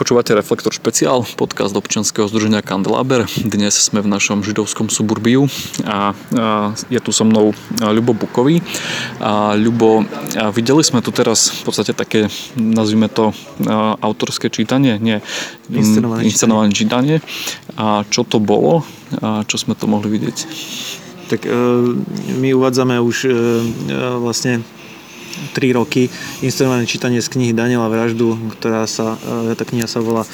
Počúvate Reflektor špeciál, podcast občianského združenia Kandelaber. Dnes sme v našom židovskom suburbiu a, je tu so mnou Ľubo Bukový. A Ľubo, a videli sme tu teraz v podstate také, nazvime to, autorské čítanie, nie, inscenované, inscenované čítanie. A čo to bolo a čo sme to mohli vidieť? Tak e, my uvádzame už e, e, vlastne 3 roky inscenované čítanie z knihy Daniela Vraždu, ktorá sa, e, tá kniha sa volá e,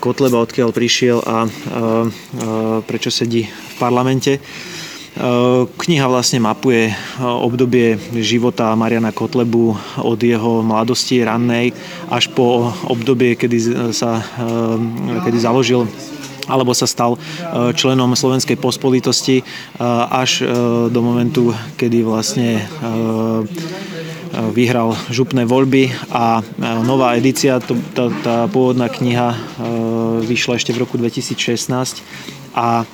Kotleba, odkiaľ prišiel a e, prečo sedí v parlamente. Kniha vlastne mapuje obdobie života Mariana Kotlebu od jeho mladosti rannej až po obdobie, kedy sa kedy založil alebo sa stal členom Slovenskej pospolitosti až do momentu, kedy vlastne vyhral župné voľby a nová edícia, tá, tá pôvodná kniha vyšla ešte v roku 2016 a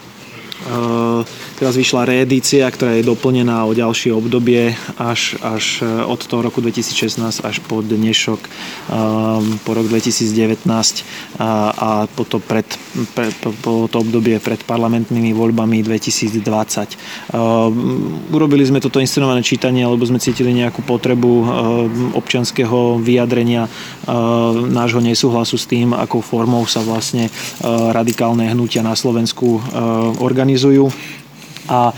Teraz vyšla reedícia, ktorá je doplnená o ďalšie obdobie až, až e, od toho roku 2016 až po dnešok um, po rok 2019 a, a po, to pred, pre, po, to obdobie pred parlamentnými voľbami 2020. Um, urobili sme toto inscenované čítanie, lebo sme cítili nejakú potrebu um, občianského vyjadrenia nášho nesúhlasu s tým, akou formou sa vlastne uh, radikálne hnutia na Slovensku uh, organizujú a e,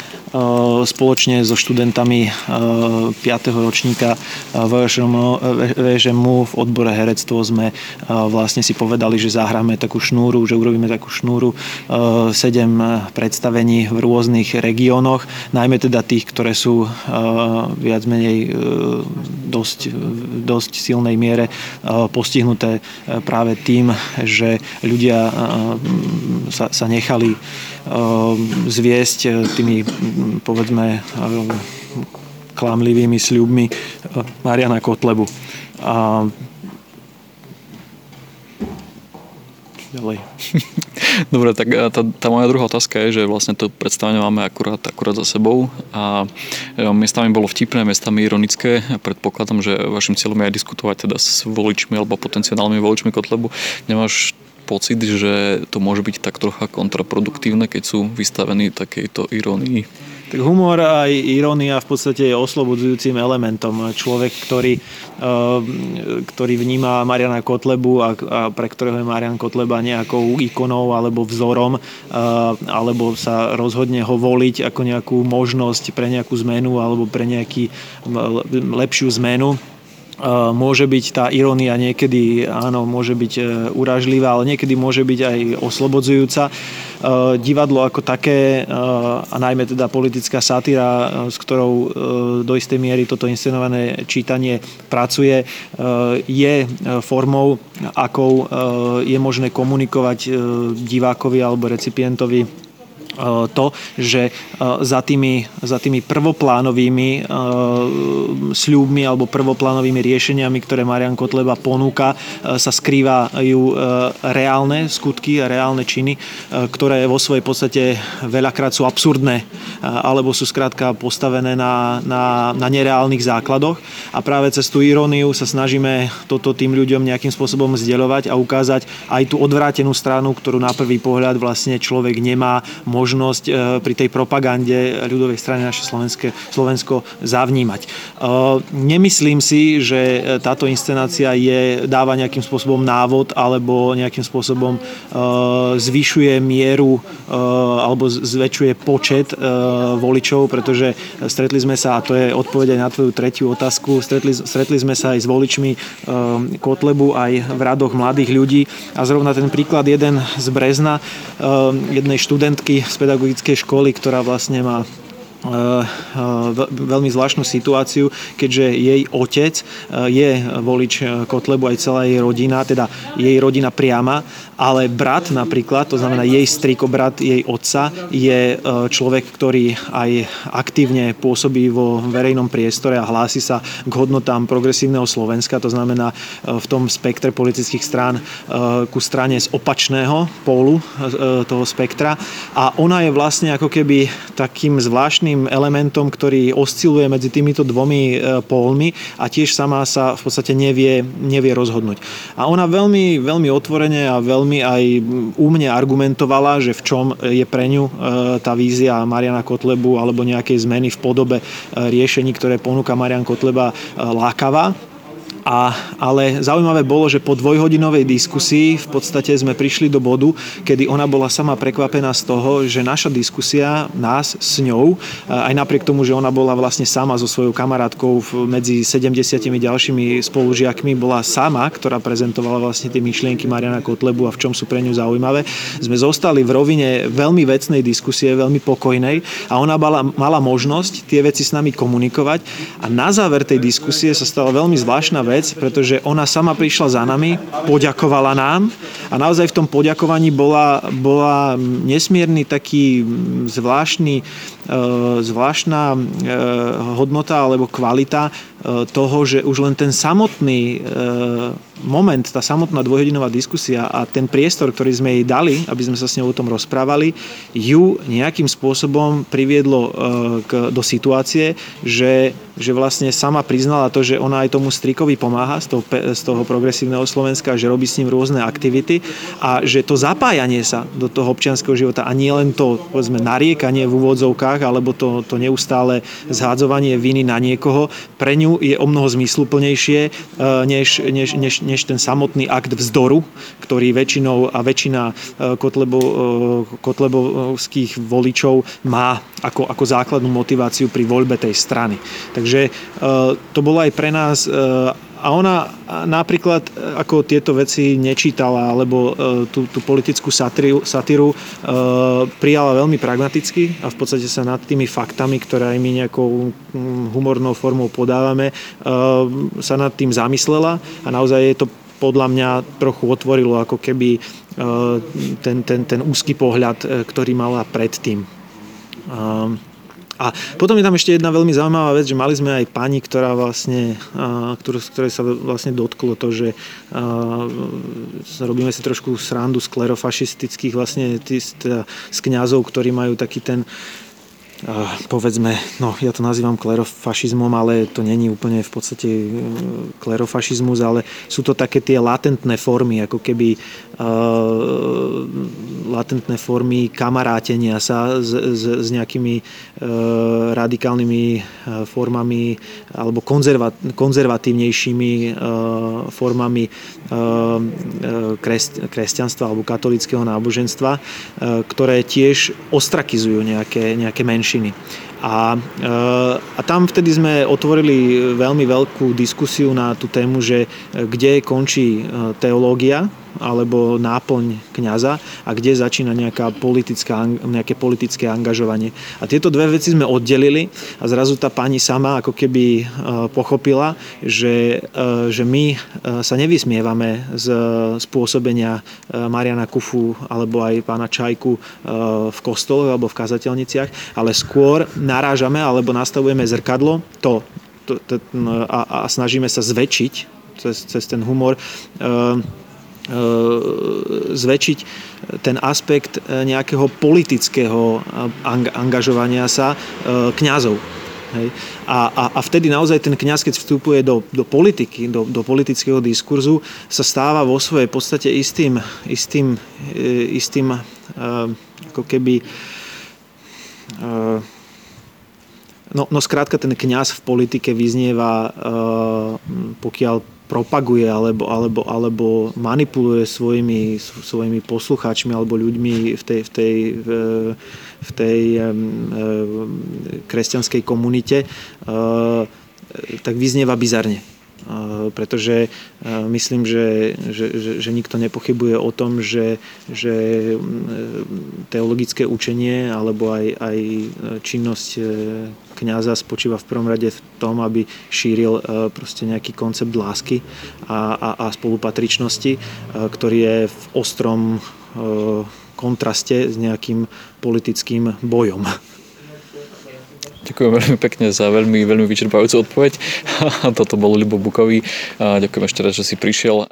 spoločne so študentami 5. E, ročníka VŽMu v odbore herectvo sme e, vlastne si povedali, že zahráme takú šnúru, že urobíme takú šnúru 7 predstavení v rôznych regiónoch, najmä teda tých, ktoré sú viac menej dosť, dosť silnej miere postihnuté práve tým, že ľudia sa, sa nechali zviesť eh, tými, povedzme, eh, klamlivými sľubmi eh, Mariana Kotlebu. A ďalej. Dobre, tak tá, tá moja druhá otázka je, že vlastne to predstavenie máme akurát, akurát za sebou a miestami bolo vtipné, miestami ironické. Predpokladám, že vašim cieľom je aj diskutovať teda s voličmi alebo potenciálnymi voličmi Kotlebu. Nemáš pocit, že to môže byť tak trocha kontraproduktívne, keď sú vystavení takejto irónii? Tak humor a irónia v podstate je oslobodzujúcim elementom. Človek, ktorý, eh, ktorý vníma Mariana Kotlebu a, a pre ktorého je Marian Kotleba nejakou ikonou alebo vzorom, eh, alebo sa rozhodne ho voliť ako nejakú možnosť pre nejakú zmenu alebo pre nejakú lepšiu zmenu, môže byť tá irónia niekedy, áno, môže byť e, urážlivá, ale niekedy môže byť aj oslobodzujúca. E, divadlo ako také, a najmä teda politická satíra, s ktorou do istej miery toto inscenované čítanie pracuje, je formou, akou je možné komunikovať divákovi alebo recipientovi to, že e, za tými, za tými prvoplánovými e, sľubmi alebo prvoplánovými riešeniami, ktoré Marian Kotleba ponúka, sa skrývajú reálne skutky reálne činy, ktoré vo svojej podstate veľakrát sú absurdné alebo sú skrátka postavené na, na, na nereálnych základoch. A práve cez tú iróniu sa snažíme toto tým ľuďom nejakým spôsobom zdieľovať a ukázať aj tú odvrátenú stranu, ktorú na prvý pohľad vlastne človek nemá možnosť možnosť e, pri tej propagande ľudovej strany naše Slovenské, Slovensko zavnímať. E, nemyslím si, že e, táto inscenácia je, dáva nejakým spôsobom návod alebo nejakým spôsobom zvyšuje mieru alebo zväčšuje počet voličov, pretože stretli sme sa, a to je odpoveď aj na tvoju tretiu otázku, stretli, stretli sme sa aj s voličmi Kotlebu aj v radoch mladých ľudí a zrovna ten príklad jeden z Brezna, jednej študentky z pedagogickej školy, ktorá vlastne má veľmi zvláštnu situáciu, keďže jej otec eh, je volič Kotlebu aj celá jej rodina, teda jej rodina priama, ale brat napríklad, to znamená jej striko brat jej otca, je človek, ktorý aj aktívne pôsobí vo verejnom priestore a hlási sa k hodnotám progresívneho Slovenska, to znamená v tom spektre politických strán ku strane z opačného pólu toho spektra. A ona je vlastne ako keby takým zvláštnym zvláštnym elementom, ktorý osciluje medzi týmito dvomi pólmi a tiež sama sa v podstate nevie, nevie rozhodnúť. A ona veľmi, veľmi otvorene a veľmi aj úmne argumentovala, že v čom je pre ňu tá vízia Mariana Kotlebu alebo nejakej zmeny v podobe riešení, ktoré ponúka Marian Kotleba lákavá. A, ale zaujímavé bolo, že po dvojhodinovej diskusii v podstate sme prišli do bodu, kedy ona bola sama prekvapená z toho, že naša diskusia, nás s ňou, aj napriek tomu, že ona bola vlastne sama so svojou kamarátkou medzi 70 ďalšími spolužiakmi, bola sama, ktorá prezentovala vlastne tie myšlienky Mariana Kotlebu a v čom sú pre ňu zaujímavé. Sme zostali v rovine veľmi vecnej diskusie, veľmi pokojnej a ona mala, mala možnosť tie veci s nami komunikovať a na záver tej diskusie sa stala veľmi zvláštna vec, vec, pretože ona sama prišla za nami, poďakovala nám a naozaj v tom poďakovaní bola, bola nesmierny taký zvláštny, e, zvláštna e, hodnota alebo kvalita e, toho, že už len ten samotný moment, tá samotná dvojhodinová diskusia a ten priestor, ktorý sme jej dali, aby sme sa s ňou o tom rozprávali, ju nejakým spôsobom priviedlo k, do situácie, že, že vlastne sama priznala to, že ona aj tomu strikovi pomáha z toho, z toho progresívneho Slovenska, že robí s ním rôzne aktivity a že to zapájanie sa do toho občianského života a nie len to povedzme, nariekanie v úvodzovkách alebo to, to neustále zhádzovanie viny na niekoho, pre ňu je o mnoho zmysluplnejšie než, než, než, než ten samotný akt vzdoru, ktorý väčšinou a väčšina e, Kotlebo, e, kotlebovských voličov má ako, ako základnú motiváciu pri voľbe tej strany. Takže e, to bolo aj pre nás a ona napríklad ako tieto veci nečítala, alebo tú, tú politickú satíru, satíru prijala veľmi pragmaticky a v podstate sa nad tými faktami, ktoré aj my nejakou humornou formou podávame, sa nad tým zamyslela a naozaj je to podľa mňa trochu otvorilo ako keby ten, ten, ten úzky pohľad, ktorý mala predtým. A potom je tam ešte jedna veľmi zaujímavá vec, že mali sme aj pani, ktorá vlastne, ktorú, ktorej sa vlastne dotklo to, že robíme si trošku srandu sklerofašistických vlastne tý, teda, z kňazov, ktorí majú taký ten povedzme, no ja to nazývam klerofašizmom, ale to není úplne v podstate e, klerofašizmus, ale sú to také tie latentné formy, ako keby uh, latentné formy kamarátenia sa s, s, s nejakými uh, radikálnymi formami alebo konzerva, konzervatívnejšími uh, formami kres, kresťanstva alebo katolického náboženstva, ktoré tiež ostrakizujú nejaké, nejaké menšiny menšiny. A, a tam vtedy sme otvorili veľmi veľkú diskusiu na tú tému, že kde končí teológia alebo náplň kňaza a kde začína nejaká politická, nejaké politické angažovanie. A tieto dve veci sme oddelili a zrazu tá pani sama ako keby e, pochopila, že, e, že my e, sa nevysmievame z spôsobenia Mariana Kufu alebo aj pána Čajku v kostole alebo v kazateľniciach, ale skôr narážame alebo nastavujeme zrkadlo to, to, to a, a snažíme sa zväčšiť cez, cez ten humor zväčšiť ten aspekt e, nejakého politického angažovania sa e, kňazov. Hej. A, a, a vtedy naozaj ten kňaz, keď vstupuje do, do politiky, do, do politického diskurzu, sa stáva vo svojej podstate istým, istým, istým ako keby No, no skrátka ten kňaz v politike vyznieva, pokiaľ propaguje alebo, alebo, alebo manipuluje svojimi, svojimi poslucháčmi alebo ľuďmi v tej, v tej, v tej kresťanskej komunite, tak vyznieva bizarne pretože myslím, že, že, že, že nikto nepochybuje o tom, že, že teologické učenie alebo aj, aj činnosť e, kňaza spočíva v prvom rade v tom, aby šíril e, proste nejaký koncept lásky a, a, a spolupatričnosti, e, ktorý je v ostrom kontraste s nejakým politickým bojom. Ďakujem veľmi pekne za veľmi, veľmi vyčerpajúcu odpoveď. Toto bol Libo Bukový. Ďakujem ešte raz, že si prišiel.